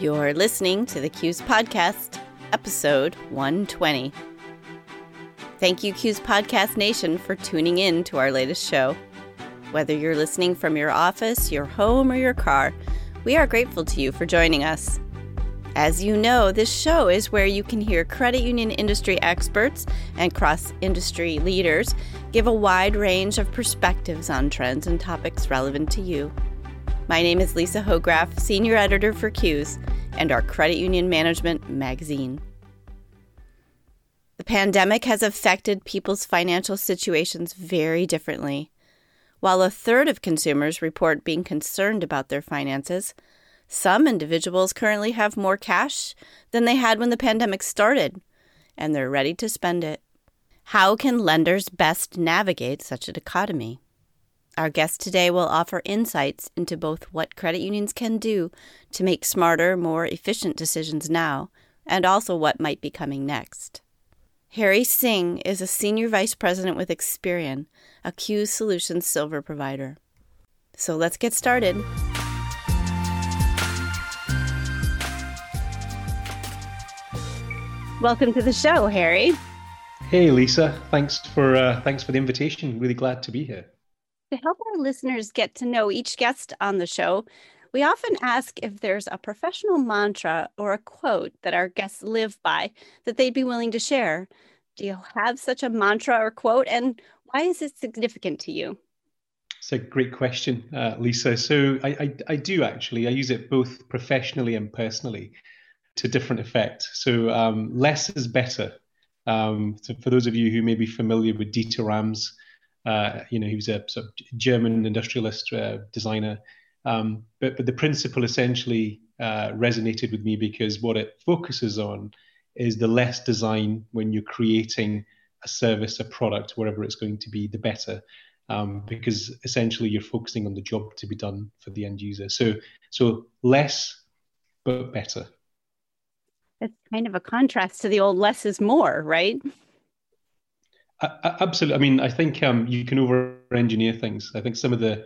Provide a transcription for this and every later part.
You're listening to the CUES Podcast, episode 120. Thank you, CUES Podcast Nation, for tuning in to our latest show. Whether you're listening from your office, your home, or your car, we are grateful to you for joining us. As you know, this show is where you can hear credit union industry experts and cross industry leaders give a wide range of perspectives on trends and topics relevant to you. My name is Lisa Hochgraf, Senior Editor for CUES and our Credit Union Management magazine. The pandemic has affected people's financial situations very differently. While a third of consumers report being concerned about their finances, some individuals currently have more cash than they had when the pandemic started, and they're ready to spend it. How can lenders best navigate such a dichotomy? Our guest today will offer insights into both what credit unions can do to make smarter, more efficient decisions now, and also what might be coming next. Harry Singh is a senior vice president with Experian, a CUES Solutions silver provider. So let's get started. Welcome to the show, Harry. Hey, Lisa. Thanks for uh, thanks for the invitation. Really glad to be here. To help our listeners get to know each guest on the show, we often ask if there's a professional mantra or a quote that our guests live by that they'd be willing to share. Do you have such a mantra or quote, and why is it significant to you? It's a great question, uh, Lisa. So I, I, I, do actually. I use it both professionally and personally to different effect. So um, less is better. Um, so for those of you who may be familiar with Dieter Rams, uh, you know, he was a sort of German industrialist uh, designer. Um, but, but the principle essentially uh, resonated with me because what it focuses on is the less design when you're creating a service, a product, whatever it's going to be, the better. Um, because essentially you're focusing on the job to be done for the end user. So, so less, but better. It's kind of a contrast to the old less is more, right? Absolutely. I mean, I think um, you can over-engineer things. I think some of the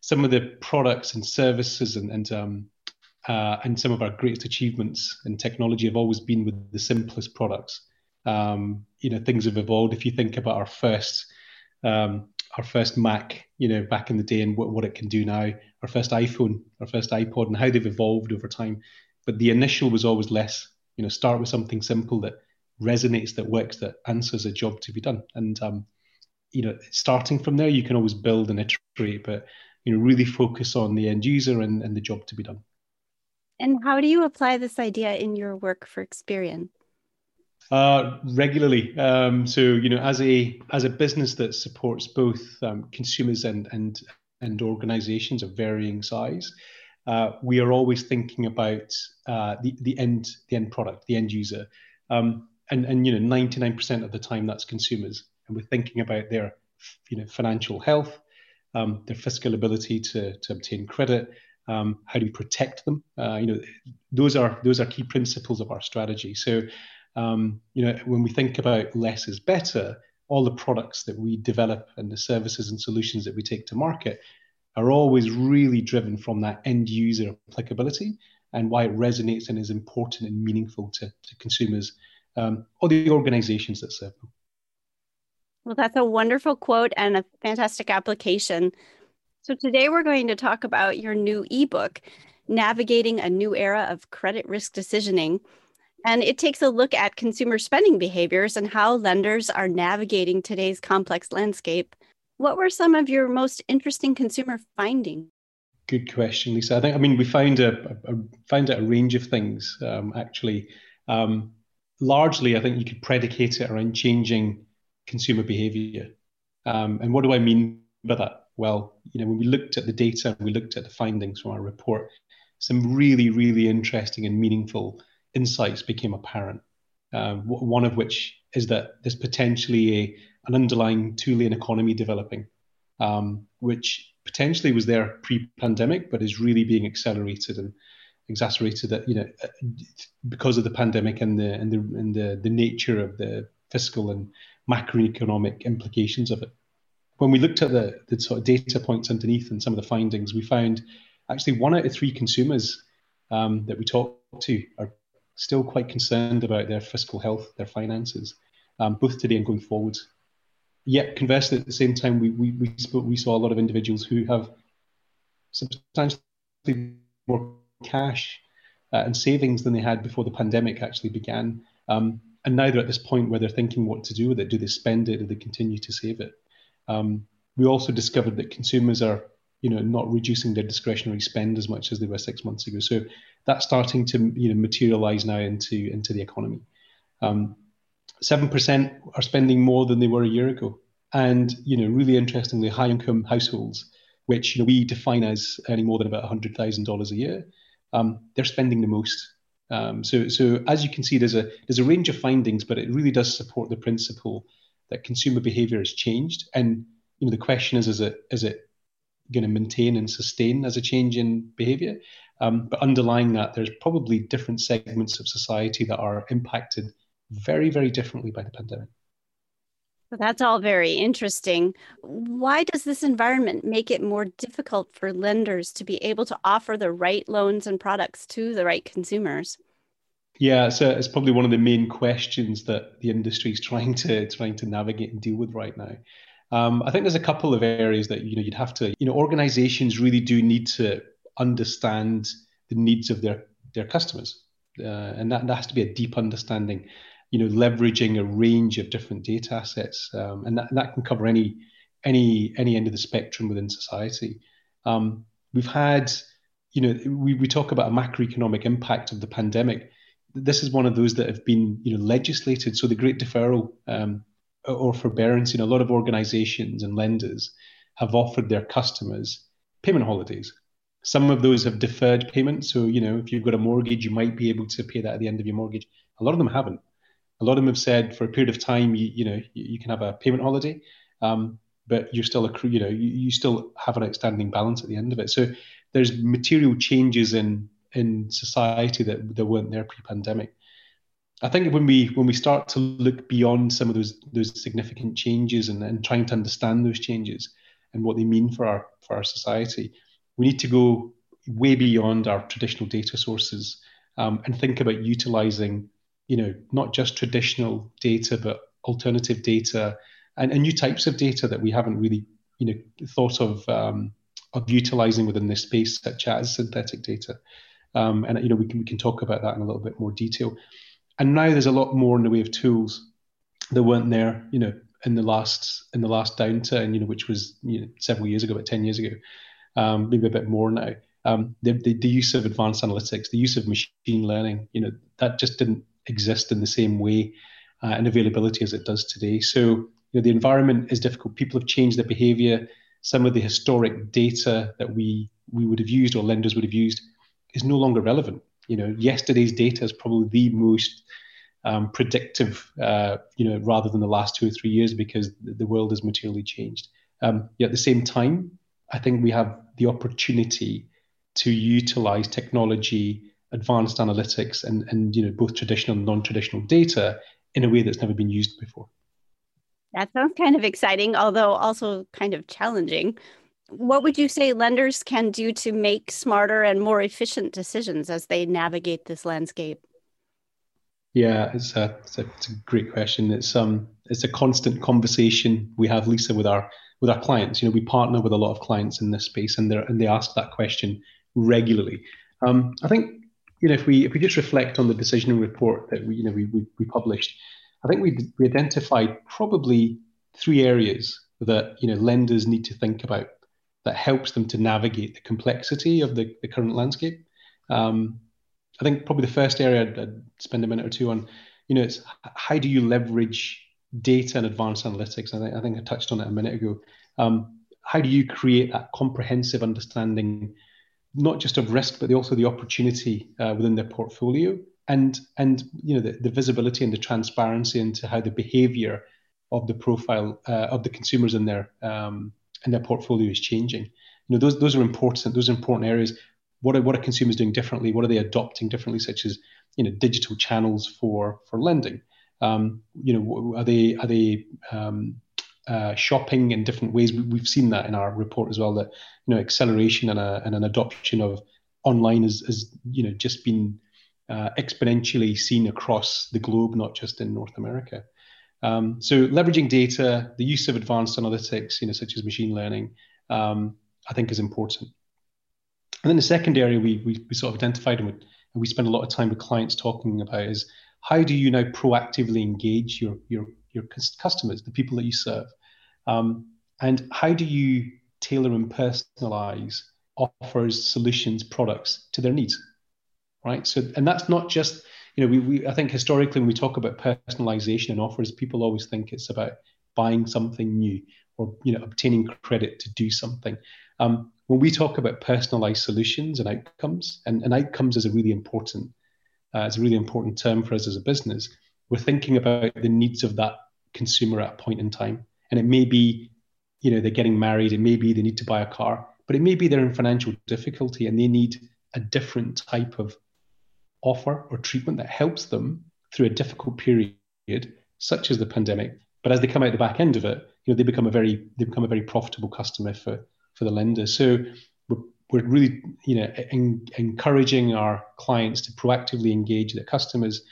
some of the products and services and and um, uh, and some of our greatest achievements in technology have always been with the simplest products. Um, you know, things have evolved. If you think about our first um, our first Mac, you know, back in the day and what, what it can do now, our first iPhone, our first iPod, and how they've evolved over time. But the initial was always less. You know, start with something simple that resonates, that works, that answers a job to be done. And um, you know, starting from there, you can always build and iterate, but you know, really focus on the end user and, and the job to be done. And how do you apply this idea in your work for Experian? Uh, regularly. Um, so you know, as a as a business that supports both um, consumers and and and organizations of varying size, uh, we are always thinking about uh, the the end the end product, the end user. Um, and and you know 99% of the time that's consumers. And we're thinking about their you know financial health um, their fiscal ability to, to obtain credit um, how do we protect them? Uh, you know those are those are key principles of our strategy. So um, you know when we think about less is better all the products that we develop and the services and solutions that we take to market are always really driven from that end user applicability and why it resonates and is important and meaningful to, to consumers um, or the organizations that serve them. Well, that's a wonderful quote and a fantastic application. So, today we're going to talk about your new ebook, Navigating a New Era of Credit Risk Decisioning. And it takes a look at consumer spending behaviors and how lenders are navigating today's complex landscape. What were some of your most interesting consumer findings? Good question, Lisa. I think I mean we found a, a found a range of things um, actually. Um, largely, I think you could predicate it around changing consumer behavior. Um, and what do I mean by that? Well, you know, when we looked at the data, we looked at the findings from our report, some really, really interesting and meaningful insights became apparent. Uh, one of which is that there's potentially a, an underlying two-lane economy developing, um, which potentially was there pre-pandemic, but is really being accelerated. And exacerbated that you know because of the pandemic and the and the and the, the nature of the fiscal and macroeconomic implications of it. When we looked at the, the sort of data points underneath and some of the findings, we found actually one out of three consumers um, that we talked to are still quite concerned about their fiscal health, their finances, um, both today and going forward. Yet, conversely, at the same time, we, we, we, we saw a lot of individuals who have substantially more cash uh, and savings than they had before the pandemic actually began. Um, and now they're at this point where they're thinking what to do with it. Do they spend it? Do they continue to save it? Um, we also discovered that consumers are, you know, not reducing their discretionary spend as much as they were six months ago. So that's starting to, you know, materialize now into into the economy. Um, seven percent are spending more than they were a year ago, and you know, really interestingly, high income households, which you know we define as earning more than about hundred thousand dollars a year, um, they're spending the most. Um, so, so as you can see, there's a there's a range of findings, but it really does support the principle that consumer behaviour has changed. And you know, the question is, is it is it going to maintain and sustain as a change in behaviour? Um, but underlying that, there's probably different segments of society that are impacted very, very differently by the pandemic. That's all very interesting. Why does this environment make it more difficult for lenders to be able to offer the right loans and products to the right consumers? Yeah, so it's probably one of the main questions that the industry is trying to trying to navigate and deal with right now. Um, I think there's a couple of areas that you know you'd have to you know organizations really do need to understand the needs of their their customers, uh, and that, that has to be a deep understanding you know, leveraging a range of different data assets, um, and that, that can cover any any any end of the spectrum within society. Um, we've had, you know, we, we talk about a macroeconomic impact of the pandemic. This is one of those that have been, you know, legislated. So the Great Deferral um, or forbearance, you know, a lot of organisations and lenders have offered their customers payment holidays. Some of those have deferred payment. So, you know, if you've got a mortgage, you might be able to pay that at the end of your mortgage. A lot of them haven't a lot of them have said for a period of time, you, you know, you, you can have a payment holiday, um, but you're still accrue, you know, you, you still have an outstanding balance at the end of it. So there's material changes in in society that, that weren't there pre-pandemic. I think when we when we start to look beyond some of those those significant changes and, and trying to understand those changes and what they mean for our for our society, we need to go way beyond our traditional data sources um, and think about utilizing you know, not just traditional data, but alternative data and, and new types of data that we haven't really, you know, thought of um, of utilizing within this space, such as synthetic data. Um, and you know, we can we can talk about that in a little bit more detail. And now there's a lot more in the way of tools that weren't there, you know, in the last in the last downturn, you know, which was you know several years ago, about ten years ago, um, maybe a bit more now. Um, the, the, the use of advanced analytics, the use of machine learning, you know, that just didn't exist in the same way uh, and availability as it does today. So you know, the environment is difficult. People have changed their behavior. Some of the historic data that we we would have used or lenders would have used is no longer relevant. You know, yesterday's data is probably the most um, predictive, uh, you know, rather than the last two or three years because the world has materially changed. Um, yet at the same time, I think we have the opportunity to utilize technology advanced analytics and, and you know both traditional and non-traditional data in a way that's never been used before. That sounds kind of exciting, although also kind of challenging. What would you say lenders can do to make smarter and more efficient decisions as they navigate this landscape? Yeah, it's a, it's a, it's a great question. It's um it's a constant conversation we have, Lisa, with our with our clients. You know, we partner with a lot of clients in this space, and they and they ask that question regularly. Um, I think you know, if we if we just reflect on the decision report that we you know we we, we published, I think we we identified probably three areas that you know lenders need to think about that helps them to navigate the complexity of the, the current landscape. Um, I think probably the first area I'd, I'd, spend a minute or two on, you know, it's how do you leverage data and advanced analytics? I think I think I touched on it a minute ago. Um, how do you create that comprehensive understanding not just of risk, but also the opportunity uh, within their portfolio, and and you know the, the visibility and the transparency into how the behaviour of the profile uh, of the consumers in their um, in their portfolio is changing. You know those those are important. Those are important areas. What are what are consumers doing differently? What are they adopting differently, such as you know digital channels for for lending? Um, you know are they are they um, uh, shopping in different ways. We, have seen that in our report as well. That you know acceleration and, a, and an adoption of online has, you know just been uh, exponentially seen across the globe, not just in North America. Um, so leveraging data, the use of advanced analytics, you know, such as machine learning, um, I think is important. And then the second area we, we, we sort of identified and we, and we spend a lot of time with clients talking about is how do you now proactively engage your your your customers, the people that you serve, um, and how do you tailor and personalize offers, solutions, products to their needs, right? So, and that's not just you know we, we I think historically when we talk about personalization and offers, people always think it's about buying something new or you know obtaining credit to do something. Um, when we talk about personalized solutions and outcomes, and, and outcomes is a really important uh, it's a really important term for us as a business. We're thinking about the needs of that consumer at a point in time, and it may be, you know, they're getting married, it may be they need to buy a car, but it may be they're in financial difficulty and they need a different type of offer or treatment that helps them through a difficult period, such as the pandemic. But as they come out the back end of it, you know, they become a very they become a very profitable customer for for the lender. So we're, we're really you know en- encouraging our clients to proactively engage their customers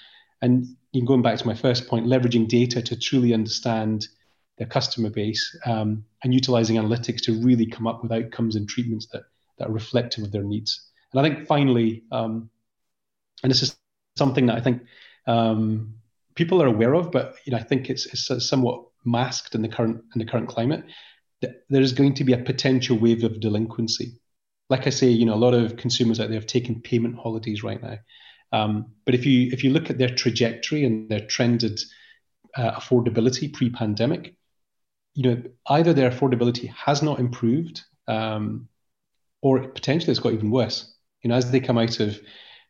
and going back to my first point leveraging data to truly understand their customer base um, and utilizing analytics to really come up with outcomes and treatments that, that are reflective of their needs and i think finally um, and this is something that i think um, people are aware of but you know i think it's, it's somewhat masked in the current in the current climate that there is going to be a potential wave of delinquency like I say, you know, a lot of consumers out there have taken payment holidays right now. Um, but if you if you look at their trajectory and their trended uh, affordability pre-pandemic, you know, either their affordability has not improved, um, or potentially it's got even worse. You know, as they come out of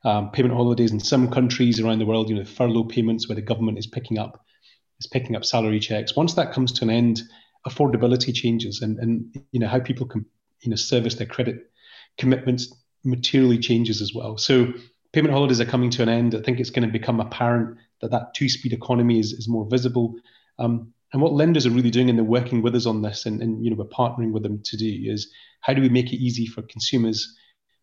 um, payment holidays in some countries around the world, you know, furlough payments where the government is picking up is picking up salary checks. Once that comes to an end, affordability changes, and and you know how people can you know service their credit commitments materially changes as well. So payment holidays are coming to an end. I think it's going to become apparent that that two-speed economy is, is more visible. Um, and what lenders are really doing, and they're working with us on this, and, and you know we're partnering with them to do, is how do we make it easy for consumers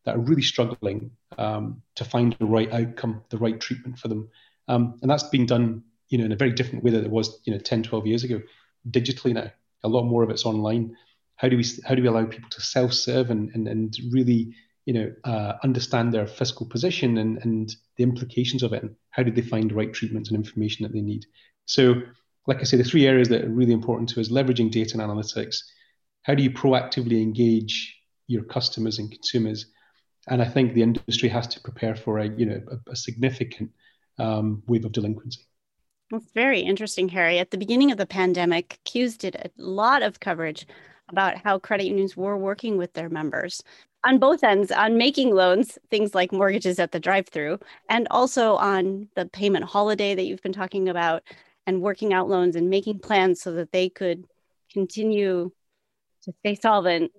that are really struggling um, to find the right outcome, the right treatment for them, um, and that's being done, you know, in a very different way than it was, you know, 10, 12 years ago, digitally now. A lot more of it's online. How do we how do we allow people to self-serve and and, and really you know uh, understand their fiscal position and and the implications of it and how do they find the right treatments and information that they need? So like i say the three areas that are really important to us leveraging data and analytics. How do you proactively engage your customers and consumers? And i think the industry has to prepare for a you know a, a significant um, wave of delinquency. That's very interesting harry. At the beginning of the pandemic CUES did a lot of coverage about how credit unions were working with their members on both ends on making loans, things like mortgages at the drive through, and also on the payment holiday that you've been talking about and working out loans and making plans so that they could continue to stay solvent.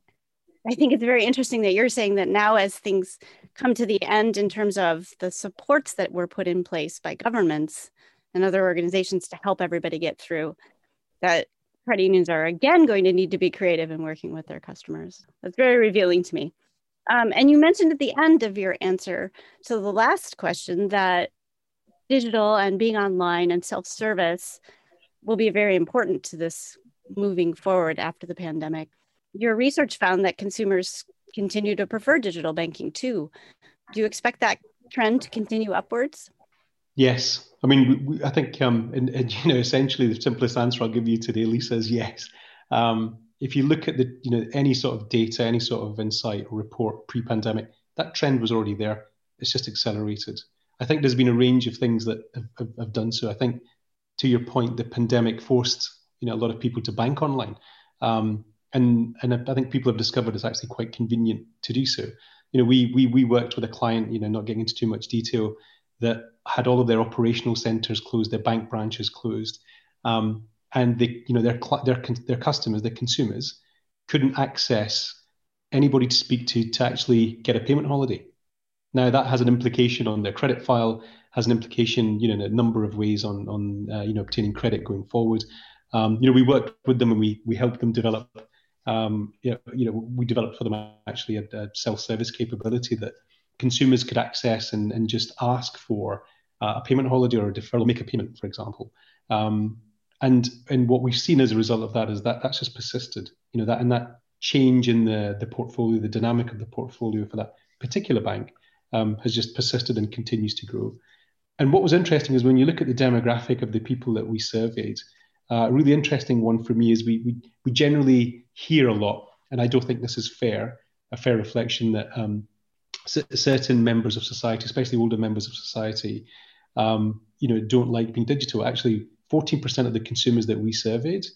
I think it's very interesting that you're saying that now, as things come to the end in terms of the supports that were put in place by governments and other organizations to help everybody get through, that credit unions are again going to need to be creative in working with their customers. That's very revealing to me. Um, and you mentioned at the end of your answer to the last question that digital and being online and self service will be very important to this moving forward after the pandemic. Your research found that consumers continue to prefer digital banking too. Do you expect that trend to continue upwards? Yes, I mean, we, I think, um, and, and, you know, essentially the simplest answer I'll give you today, Lisa, is yes. Um, if you look at the, you know, any sort of data, any sort of insight or report pre-pandemic, that trend was already there. It's just accelerated. I think there's been a range of things that have, have, have done so. I think, to your point, the pandemic forced you know a lot of people to bank online, um, and and I think people have discovered it's actually quite convenient to do so. You know, we we we worked with a client, you know, not getting into too much detail, that had all of their operational centers closed, their bank branches closed, um, and they, you know, their their their customers, their consumers, couldn't access anybody to speak to to actually get a payment holiday. Now that has an implication on their credit file, has an implication, you know, in a number of ways on on uh, you know obtaining credit going forward. Um, you know, we worked with them and we we helped them develop. Um, you, know, we developed for them actually a, a self-service capability that consumers could access and, and just ask for uh, a payment holiday or a deferral, make a payment, for example. Um, and and what we've seen as a result of that is that that's just persisted. You know that and that change in the the portfolio, the dynamic of the portfolio for that particular bank um, has just persisted and continues to grow. And what was interesting is when you look at the demographic of the people that we surveyed, uh, a really interesting one for me is we, we we generally hear a lot, and I don't think this is fair, a fair reflection that um, certain members of society, especially older members of society, um, you know, don't like being digital. Actually, 14% of the consumers that we surveyed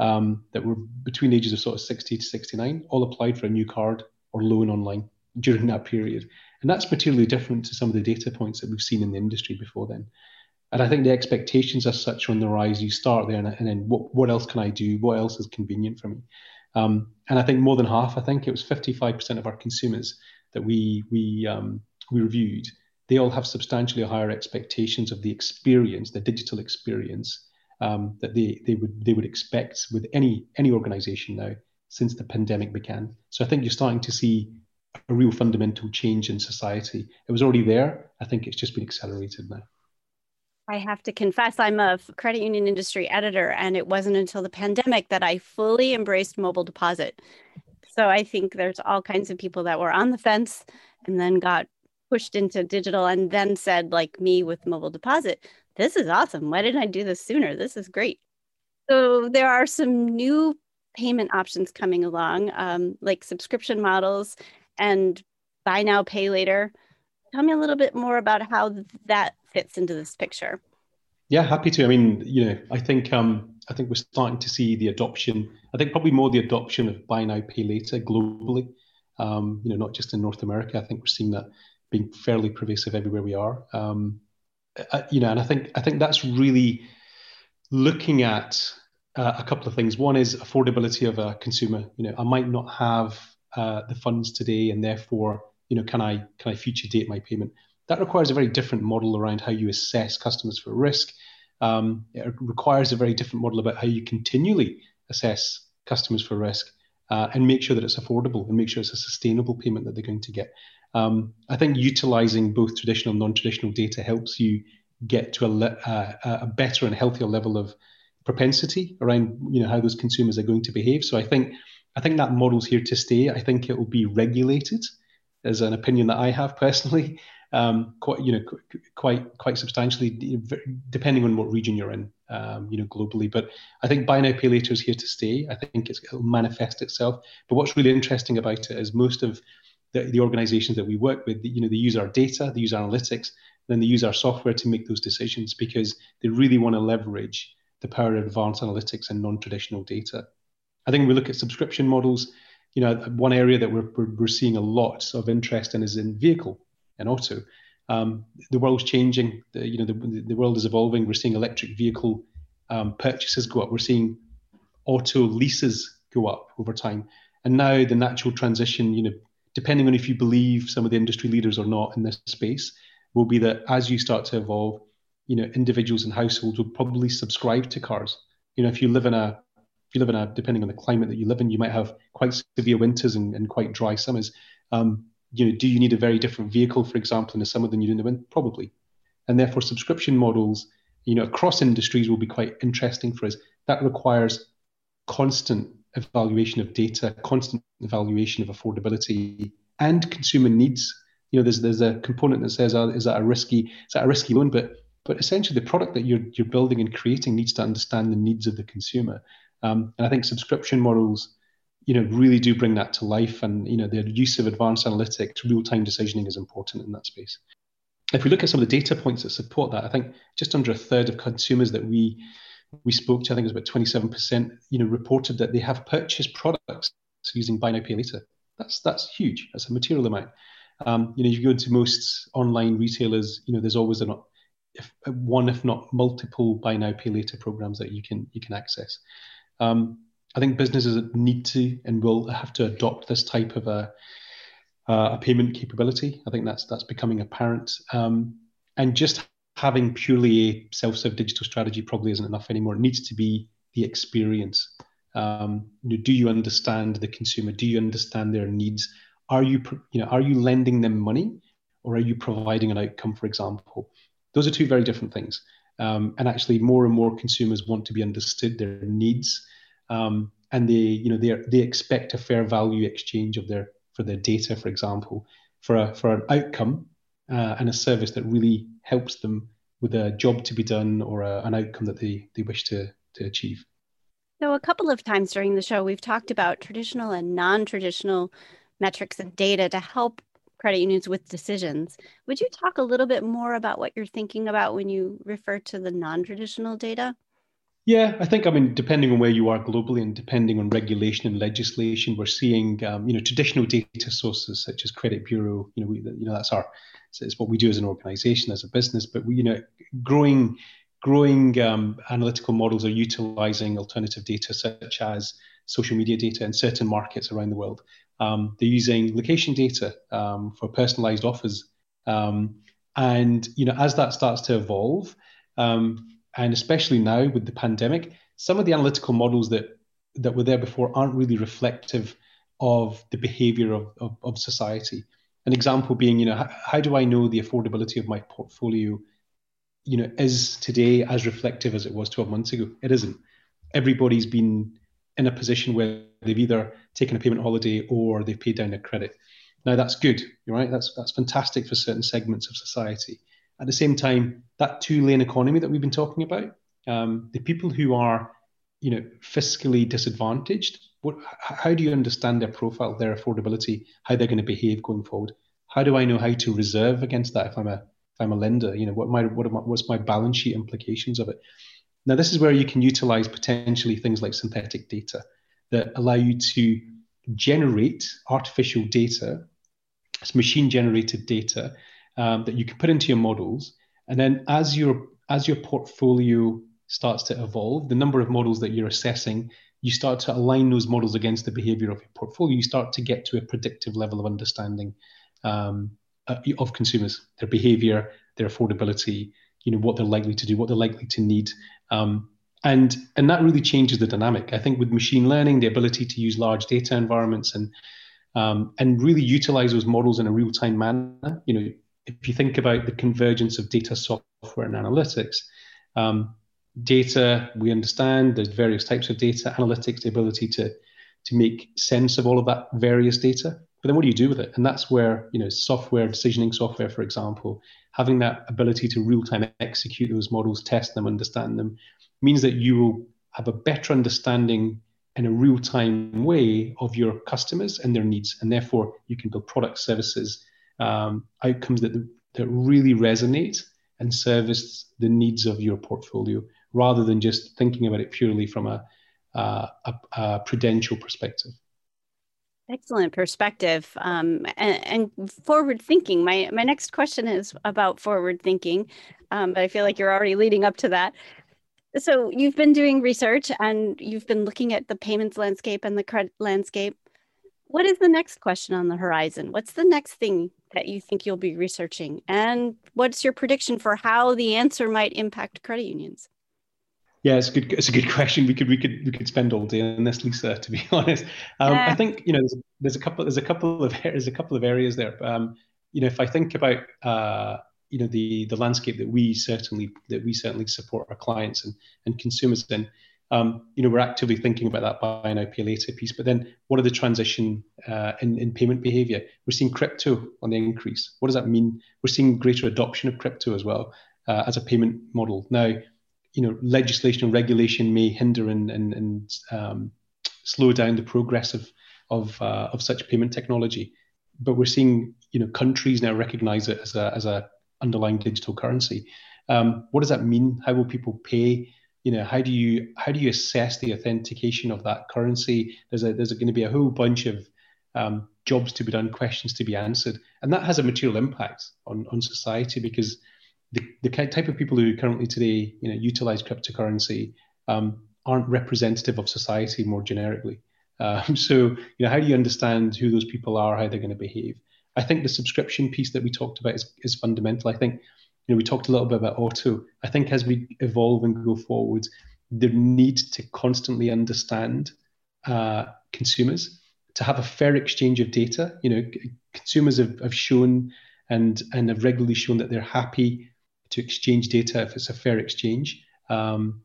um, that were between ages of sort of 60 to 69 all applied for a new card or loan online during that period. And that's materially different to some of the data points that we've seen in the industry before then. And I think the expectations are such on the rise. You start there, and, and then what, what else can I do? What else is convenient for me? Um, and I think more than half, I think it was 55% of our consumers that we we um, we reviewed, they all have substantially higher expectations of the experience, the digital experience um, that they they would they would expect with any any organization now since the pandemic began. So I think you're starting to see a real fundamental change in society. It was already there. I think it's just been accelerated now. I have to confess, I'm a credit union industry editor, and it wasn't until the pandemic that I fully embraced mobile deposit. So I think there's all kinds of people that were on the fence and then got pushed into digital and then said, like me with mobile deposit, this is awesome. Why didn't I do this sooner? This is great. So there are some new payment options coming along, um, like subscription models and buy now, pay later. Tell me a little bit more about how that fits into this picture. Yeah, happy to. I mean, you know, I think um, I think we're starting to see the adoption. I think probably more the adoption of buy now, pay later globally. Um, you know, not just in North America. I think we're seeing that being fairly pervasive everywhere we are. Um, uh, you know, and I think I think that's really looking at uh, a couple of things. One is affordability of a consumer. You know, I might not have uh, the funds today, and therefore, you know, can I can I future date my payment? That requires a very different model around how you assess customers for risk um, it requires a very different model about how you continually assess customers for risk uh, and make sure that it's affordable and make sure it's a sustainable payment that they're going to get. Um, I think utilizing both traditional and non-traditional data helps you get to a, le- uh, a better and healthier level of propensity around you know how those consumers are going to behave. So I think I think that model's here to stay. I think it will be regulated, as an opinion that I have personally um, quite you know quite quite substantially depending on what region you're in um, you know globally. But I think buy now pay later is here to stay. I think it'll manifest itself. But what's really interesting about it is most of the, the organizations that we work with you know they use our data they use analytics then they use our software to make those decisions because they really want to leverage the power of advanced analytics and non-traditional data I think we look at subscription models you know one area that we're, we're, seeing a lot of interest in is in vehicle and auto. Um, the world's changing. The, you know, the, the world is evolving. We're seeing electric vehicle um, purchases go up. We're seeing auto leases go up over time. And now the natural transition, you know, depending on if you believe some of the industry leaders or not in this space, will be that as you start to evolve, you know, individuals and households will probably subscribe to cars. You know, if you live in a you live in a depending on the climate that you live in, you might have quite severe winters and, and quite dry summers. Um, you know, do you need a very different vehicle, for example, in the summer than you do in the winter? Probably. And therefore, subscription models, you know, across industries will be quite interesting for us. That requires constant evaluation of data, constant evaluation of affordability and consumer needs. You know, there's there's a component that says, oh, is that a risky is that a risky loan? But but essentially, the product that you're you're building and creating needs to understand the needs of the consumer. Um, and I think subscription models you know, really do bring that to life. And, you know, the use of advanced analytics, real-time decisioning is important in that space. If we look at some of the data points that support that, I think just under a third of consumers that we we spoke to, I think it was about 27%, you know, reported that they have purchased products using buy now pay later. That's that's huge. That's a material amount. Um, you know, if you go into most online retailers, you know, there's always a if, one, if not multiple buy now pay later programs that you can you can access. Um, I think businesses need to and will have to adopt this type of a, a payment capability. I think that's that's becoming apparent. Um, and just having purely a self-serve digital strategy probably isn't enough anymore. It needs to be the experience. Um, you know, do you understand the consumer? Do you understand their needs? Are you you know are you lending them money or are you providing an outcome, for example? Those are two very different things. Um, and actually, more and more consumers want to be understood, their needs, um, and they, you know, they they expect a fair value exchange of their for their data, for example, for a for an outcome uh, and a service that really helps them with a job to be done or a, an outcome that they they wish to to achieve. So, a couple of times during the show, we've talked about traditional and non traditional metrics and data to help credit unions with decisions. Would you talk a little bit more about what you're thinking about when you refer to the non traditional data? Yeah, I think I mean depending on where you are globally and depending on regulation and legislation, we're seeing um, you know traditional data sources such as credit bureau. You know, we, you know that's our it's what we do as an organization as a business. But we you know growing growing um, analytical models are utilizing alternative data such as social media data in certain markets around the world. Um, they're using location data um, for personalized offers. Um, and you know, as that starts to evolve, um, and especially now with the pandemic, some of the analytical models that that were there before aren't really reflective of the behavior of, of, of society. An example being, you know, how, how, do I know the affordability of my portfolio, you know, is today as reflective as it was 12 months ago? It isn't. Everybody's been in a position where they've either taken a payment holiday or they've paid down their credit. Now that's good, right? That's that's fantastic for certain segments of society. At the same time, that two-lane economy that we've been talking about, um, the people who are, you know, fiscally disadvantaged, what, how do you understand their profile, their affordability, how they're going to behave going forward? How do I know how to reserve against that if I'm a if I'm a lender? You know, what my what my, what's my balance sheet implications of it? Now, this is where you can utilize potentially things like synthetic data that allow you to generate artificial data, it's machine generated data um, that you can put into your models. And then as your as your portfolio starts to evolve, the number of models that you're assessing, you start to align those models against the behavior of your portfolio. You start to get to a predictive level of understanding um, uh, of consumers, their behavior, their affordability, you know what they're likely to do, what they're likely to need, um, and and that really changes the dynamic. I think with machine learning, the ability to use large data environments and um, and really utilize those models in a real time manner. You know, if you think about the convergence of data software and analytics, um, data we understand there's various types of data analytics, the ability to to make sense of all of that various data. But then what do you do with it? And that's where you know software decisioning software, for example, having that ability to real time execute those models, test them, understand them, means that you will have a better understanding in a real time way of your customers and their needs. And therefore, you can build product services, um, outcomes that, that really resonate and service the needs of your portfolio rather than just thinking about it purely from a, uh, a, a prudential perspective. Excellent perspective um, and, and, forward thinking. My my next question is about forward thinking, um, but I feel like you're already leading up to that. So you've been doing research and you've been looking at the payments landscape and the credit landscape. What is the next question on the horizon? What's the next thing that you think you'll be researching? And what's your prediction for how the answer might impact credit unions? Yeah, it's a good. It's a good question. We could we could we could spend all day on this, Lisa. To be honest, um, yeah. I think you know there's, there's, a couple there's a couple of there's a couple of areas there. Um, you know, if I think about uh, you know the the landscape that we certainly that we certainly support our clients and and consumers in. Um, you know, we're actively thinking about that buy now pay later piece. But then, what are the transition uh, in in payment behavior? We're seeing crypto on the increase. What does that mean? We're seeing greater adoption of crypto as well uh, as a payment model. Now, you know, legislation and regulation may hinder and and, and um, slow down the progress of of uh, of such payment technology. But we're seeing, you know, countries now recognise it as a as a underlying digital currency. Um, what does that mean? How will people pay? You know, how do you how do you assess the authentication of that currency? There's a there's going to be a whole bunch of um, jobs to be done, questions to be answered, and that has a material impact on on society because the, the type of people who currently today you know utilize cryptocurrency um, aren't representative of society more generically. Um, so you know, how do you understand who those people are, how they're going to behave? I think the subscription piece that we talked about is, is fundamental. I think, you know, we talked a little bit about auto. I think as we evolve and go forward, the need to constantly understand uh, consumers, to have a fair exchange of data. You know, consumers have, have shown and and have regularly shown that they're happy to exchange data if it's a fair exchange. Um,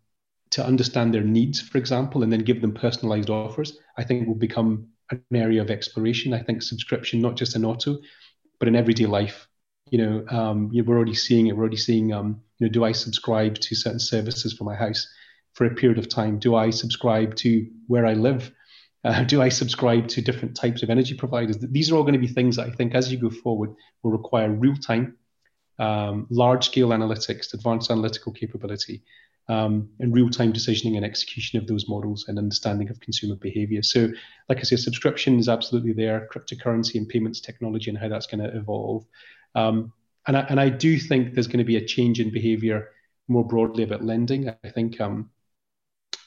to understand their needs, for example, and then give them personalized offers, I think will become an area of exploration. I think subscription, not just in auto, but in everyday life. You know, um, we're already seeing it. We're already seeing, um, you know, do I subscribe to certain services for my house for a period of time? Do I subscribe to where I live? Uh, do I subscribe to different types of energy providers? These are all going to be things that I think, as you go forward, will require real time, um, large scale analytics, advanced analytical capability, um, and real time decisioning and execution of those models and understanding of consumer behavior. So, like I say, subscription is absolutely there, cryptocurrency and payments technology and how that's going to evolve. Um, and, I, and I do think there's going to be a change in behavior more broadly about lending. I think um,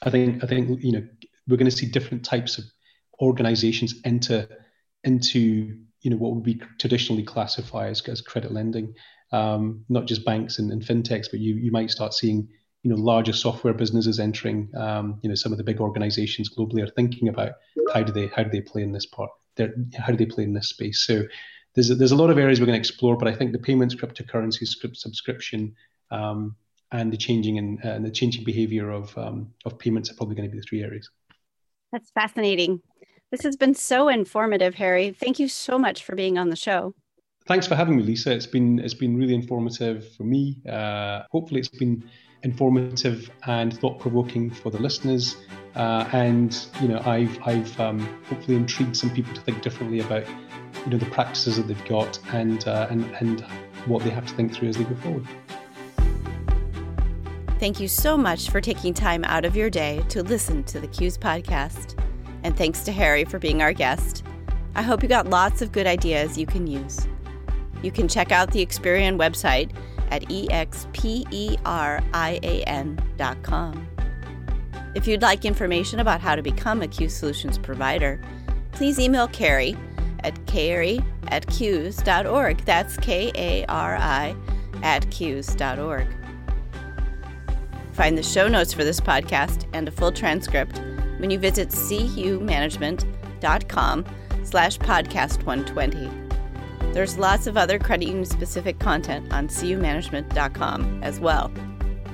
I think I think you know we're going to see different types of organizations enter into you know what would be traditionally classified as, as credit lending um, not just banks and, and, fintechs but you you might start seeing you know larger software businesses entering um, you know some of the big organizations globally are thinking about how do they how do they play in this part how do they play in this space. So there's a, there's a lot of areas we're going to explore but i think the payments cryptocurrency script subscription um, and the changing uh, and the changing behavior of um, of payments are probably going to be the three areas. That's fascinating. This has been so informative harry. Thank you so much for being on the show thanks for having me lisa it's been it's been really informative for me uh, hopefully it's been informative and thought provoking for the listeners. Uh, and you know, I've I've um, hopefully intrigued some people to think differently about you know the practices that they've got and uh, and and what they have to think through as they go forward. Thank you so much for taking time out of your day to listen to the CUES podcast. And thanks to Harry for being our guest. I hope you got lots of good ideas you can use. You can check out the Experian website at experian.com. If you'd like information about how to become a CUES Solutions provider, please email Kari at kari at cues.org. That's K A R I at cues.org. Find the show notes for this podcast and a full transcript when you visit cumanagement.com slash podcast 120. There's lots of other credit union specific content on cumanagement.com as well.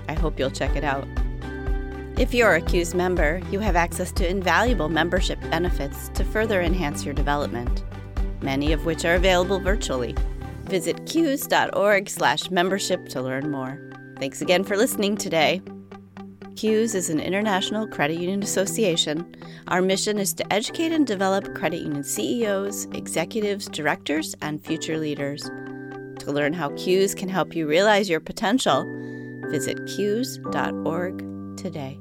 I hope you'll check it out. If you're a CUES member, you have access to invaluable membership benefits to further enhance your development, many of which are available virtually. Visit cues.org slash membership to learn more. Thanks again for listening today. CUES is an international credit union association. Our mission is to educate and develop credit union CEOs, executives, directors, and future leaders. To learn how CUES can help you realize your potential, visit cues.org today.